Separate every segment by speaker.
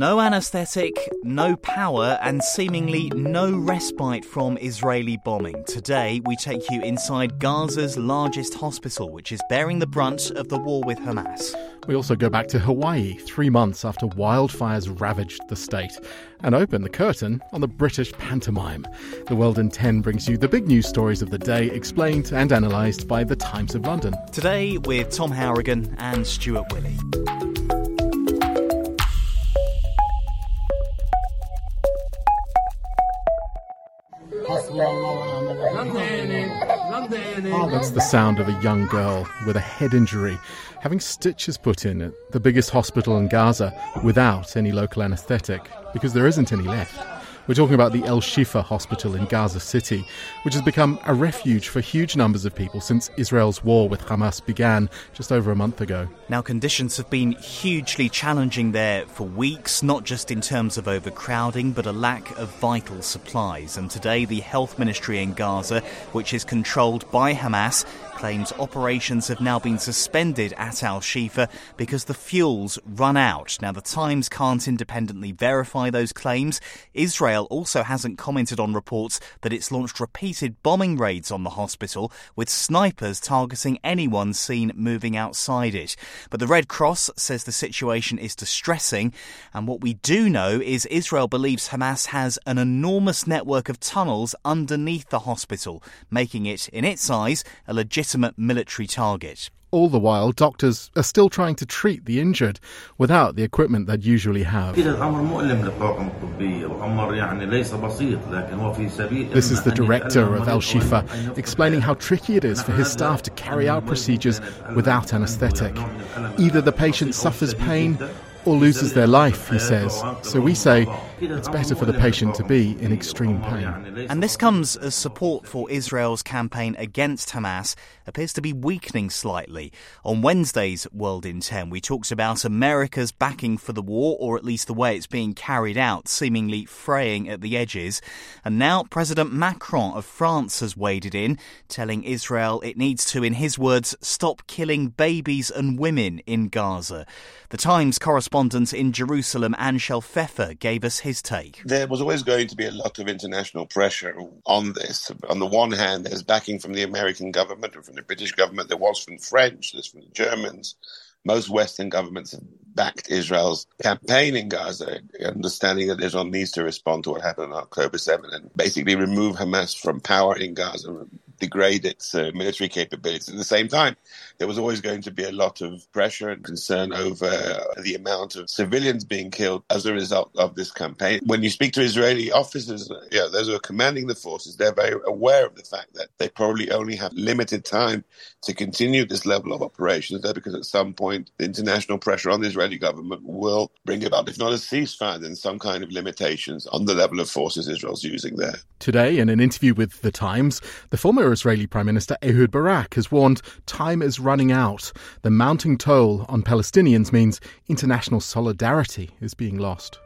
Speaker 1: No anaesthetic, no power, and seemingly no respite from Israeli bombing. Today, we take you inside Gaza's largest hospital, which is bearing the brunt of the war with Hamas.
Speaker 2: We also go back to Hawaii, three months after wildfires ravaged the state, and open the curtain on the British pantomime. The World in 10 brings you the big news stories of the day, explained and analysed by The Times of London.
Speaker 1: Today, with Tom Harrigan and Stuart Willey.
Speaker 2: Sound of a young girl with a head injury having stitches put in at the biggest hospital in Gaza without any local anaesthetic because there isn't any left. We're talking about the El Shifa Hospital in Gaza City, which has become a refuge for huge numbers of people since Israel's war with Hamas began just over a month ago.
Speaker 1: Now, conditions have been hugely challenging there for weeks, not just in terms of overcrowding, but a lack of vital supplies. And today, the health ministry in Gaza, which is controlled by Hamas, claims operations have now been suspended at Al Shifa because the fuels run out. Now, the Times can't independently verify those claims. Israel also hasn't commented on reports that it's launched repeated bombing raids on the hospital with snipers targeting anyone seen moving outside it. But the Red Cross says the situation is distressing, and what we do know is Israel believes Hamas has an enormous network of tunnels underneath the hospital, making it, in its eyes, a legitimate military target.
Speaker 2: All the while, doctors are still trying to treat the injured without the equipment they'd usually have. This is the director of Al Shifa explaining how tricky it is for his staff to carry out procedures without anaesthetic. Either the patient suffers pain or loses their life, he says. So we say it's better for the patient to be in extreme pain.
Speaker 1: And this comes as support for Israel's campaign against Hamas appears to be weakening slightly. On Wednesday's World in 10, we talked about America's backing for the war, or at least the way it's being carried out, seemingly fraying at the edges. And now President Macron of France has waded in, telling Israel it needs to, in his words, stop killing babies and women in Gaza. The Times correspondent in Jerusalem, Anshel Pfeffer, gave us his take.
Speaker 3: There was always going to be a lot of international pressure on this. On the one hand, there's backing from the American government and from the British government. There was from the French, there's from the Germans. Most Western governments have backed Israel's campaign in Gaza, understanding that Israel needs to respond to what happened on October 7 and basically remove Hamas from power in Gaza, degrade its uh, military capabilities. At the same time, there was always going to be a lot of pressure and concern over the amount of civilians being killed as a result of this campaign. When you speak to Israeli officers, you know, those who are commanding the forces, they're very aware of the fact that they probably only have limited time to continue this level of operations there because at some point the international pressure on the Israeli government will bring about, if not a ceasefire, then some kind of limitations on the level of forces Israel's using there.
Speaker 2: Today, in an interview with The Times, the former Israeli Prime Minister Ehud Barak has warned time is running out. The mounting toll on Palestinians means international solidarity is being lost.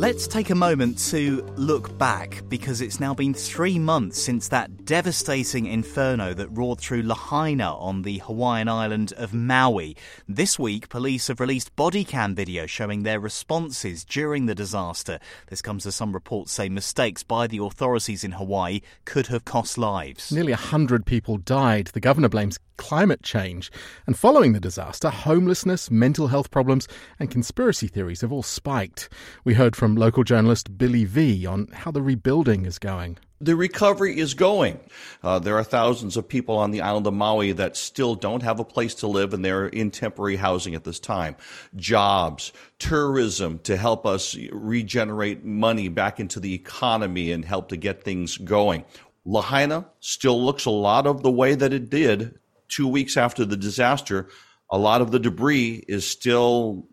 Speaker 1: Let's take a moment to look back because it's now been three months since that devastating inferno that roared through Lahaina on the Hawaiian island of Maui. This week, police have released body cam video showing their responses during the disaster. This comes as some reports say mistakes by the authorities in Hawaii could have cost lives.
Speaker 2: Nearly 100 people died. The governor blames climate change. And following the disaster, homelessness, mental health problems, and conspiracy theories have all spiked. We heard from local journalist Billy V on how the rebuilding is going
Speaker 4: the recovery is going. Uh, there are thousands of people on the island of Maui that still don't have a place to live and they're in temporary housing at this time. Jobs, tourism to help us regenerate money back into the economy and help to get things going. Lahaina still looks a lot of the way that it did two weeks after the disaster. A lot of the debris is still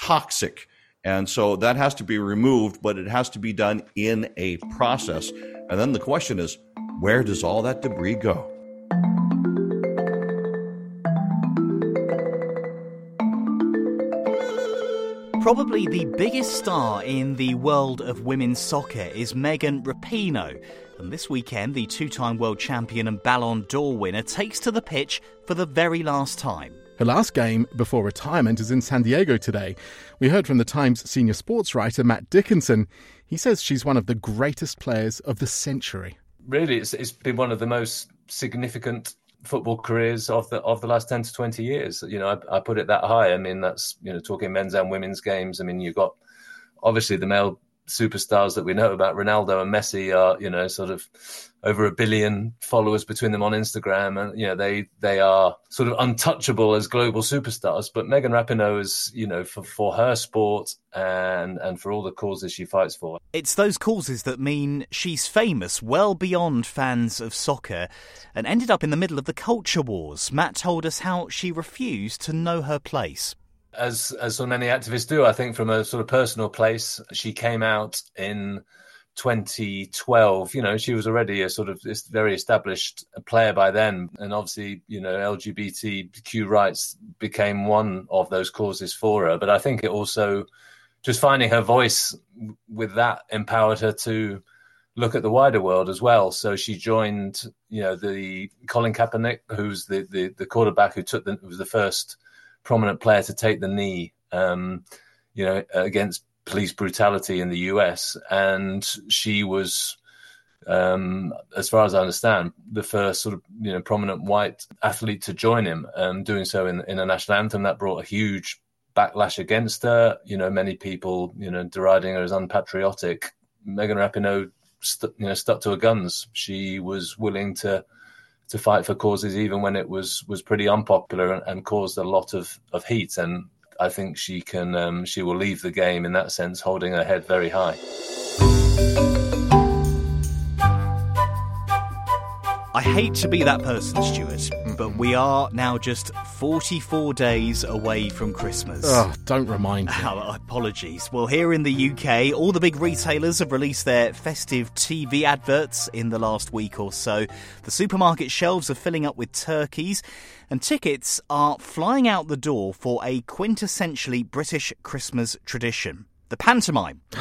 Speaker 4: toxic. And so that has to be removed, but it has to be done in a process. And then the question is where does all that debris go?
Speaker 1: Probably the biggest star in the world of women's soccer is Megan Rapinoe. And this weekend, the two time world champion and Ballon d'Or winner takes to the pitch for the very last time.
Speaker 2: Her last game before retirement is in San Diego today. We heard from the Times senior sports writer Matt Dickinson. He says she's one of the greatest players of the century.
Speaker 5: Really, it's, it's been one of the most significant football careers of the of the last 10 to 20 years you know I, I, put it that high i mean that's you know talking men's and women's games i mean you've got obviously the male superstars that we know about ronaldo and messi are you know sort of over a billion followers between them on Instagram, and you know they they are sort of untouchable as global superstars. But Megan Rapinoe is, you know, for for her sport and and for all the causes she fights for.
Speaker 1: It's those causes that mean she's famous well beyond fans of soccer, and ended up in the middle of the culture wars. Matt told us how she refused to know her place
Speaker 5: as as so many activists do, I think from a sort of personal place, she came out in 2012, you know, she was already a sort of very established player by then. And obviously, you know, LGBTQ rights became one of those causes for her. But I think it also, just finding her voice with that empowered her to look at the wider world as well. So she joined, you know, the Colin Kaepernick, who's the, the, the quarterback who took the, was the first prominent player to take the knee, um, you know, against police brutality in the US, and she was, um, as far as I understand, the first sort of you know prominent white athlete to join him, um, doing so in in a national anthem that brought a huge backlash against her. You know, many people you know deriding her as unpatriotic. Megan Rapinoe, st- you know, stuck to her guns. She was willing to to fight for causes even when it was was pretty unpopular and, and caused a lot of of heat and I think she can um, she will leave the game in that sense holding her head very high.
Speaker 1: I hate to be that person, Stuart, but we are now just 44 days away from Christmas.
Speaker 2: Oh, don't remind me.
Speaker 1: Oh, apologies. Well, here in the UK, all the big retailers have released their festive TV adverts in the last week or so. The supermarket shelves are filling up with turkeys, and tickets are flying out the door for a quintessentially British Christmas tradition the pantomime.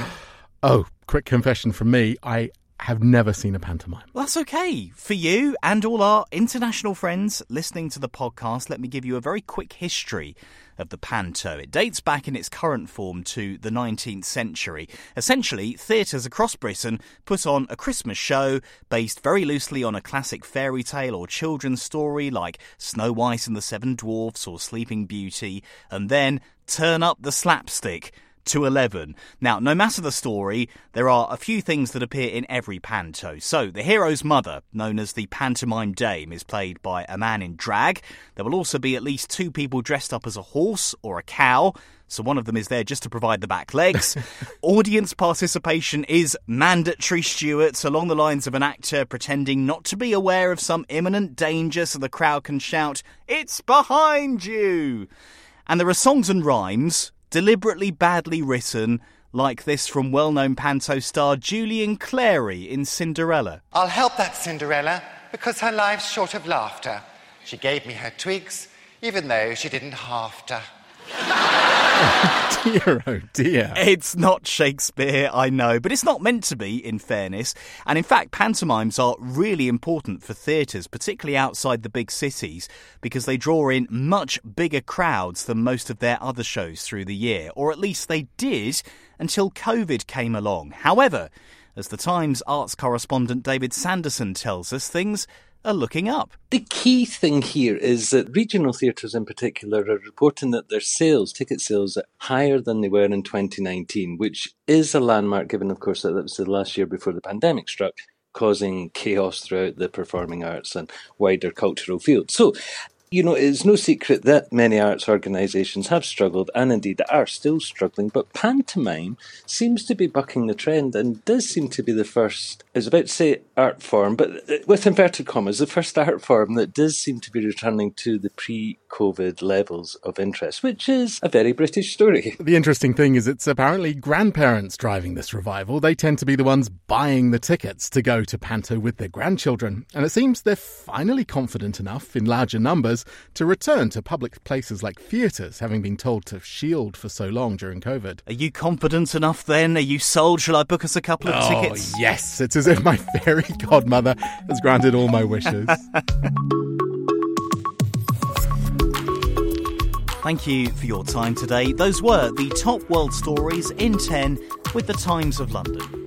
Speaker 2: Oh, quick confession from me. I have never seen a pantomime.
Speaker 1: Well, that's okay. For you and all our international friends listening to the podcast, let me give you a very quick history of the panto. It dates back in its current form to the 19th century. Essentially, theatres across Britain put on a Christmas show based very loosely on a classic fairy tale or children's story like Snow White and the Seven Dwarfs or Sleeping Beauty, and then turn up the slapstick to 11. Now, no matter the story, there are a few things that appear in every panto. So, the hero's mother, known as the pantomime dame, is played by a man in drag. There will also be at least two people dressed up as a horse or a cow. So one of them is there just to provide the back legs. Audience participation is mandatory, Stuart, along the lines of an actor pretending not to be aware of some imminent danger so the crowd can shout, It's behind you! And there are songs and rhymes deliberately badly written, like this from well known panto star Julian Clary in Cinderella.
Speaker 6: I'll help that Cinderella because her life's short of laughter. She gave me her twigs, even though she didn't have to.
Speaker 2: dear, oh dear.
Speaker 1: It's not Shakespeare, I know, but it's not meant to be, in fairness. And in fact, pantomimes are really important for theatres, particularly outside the big cities, because they draw in much bigger crowds than most of their other shows through the year, or at least they did until COVID came along. However, as the Times arts correspondent David Sanderson tells us, things are looking up.
Speaker 7: The key thing here is that regional theatres in particular are reporting that their sales, ticket sales, are higher than they were in 2019, which is a landmark given, of course, that that was the last year before the pandemic struck causing chaos throughout the performing arts and wider cultural field. So you know, it's no secret that many arts organisations have struggled and indeed are still struggling, but pantomime seems to be bucking the trend and does seem to be the first, I was about to say art form, but uh, with inverted commas, the first art form that does seem to be returning to the pre COVID levels of interest, which is a very British story.
Speaker 2: The interesting thing is it's apparently grandparents driving this revival. They tend to be the ones buying the tickets to go to Panto with their grandchildren. And it seems they're finally confident enough in larger numbers to return to public places like theatres, having been told to shield for so long during COVID.
Speaker 1: Are you confident enough then? Are you sold? Shall I book us a couple of
Speaker 2: oh,
Speaker 1: tickets?
Speaker 2: Yes, it's as if my fairy godmother has granted all my wishes.
Speaker 1: Thank you for your time today. Those were the top world stories in 10 with the Times of London.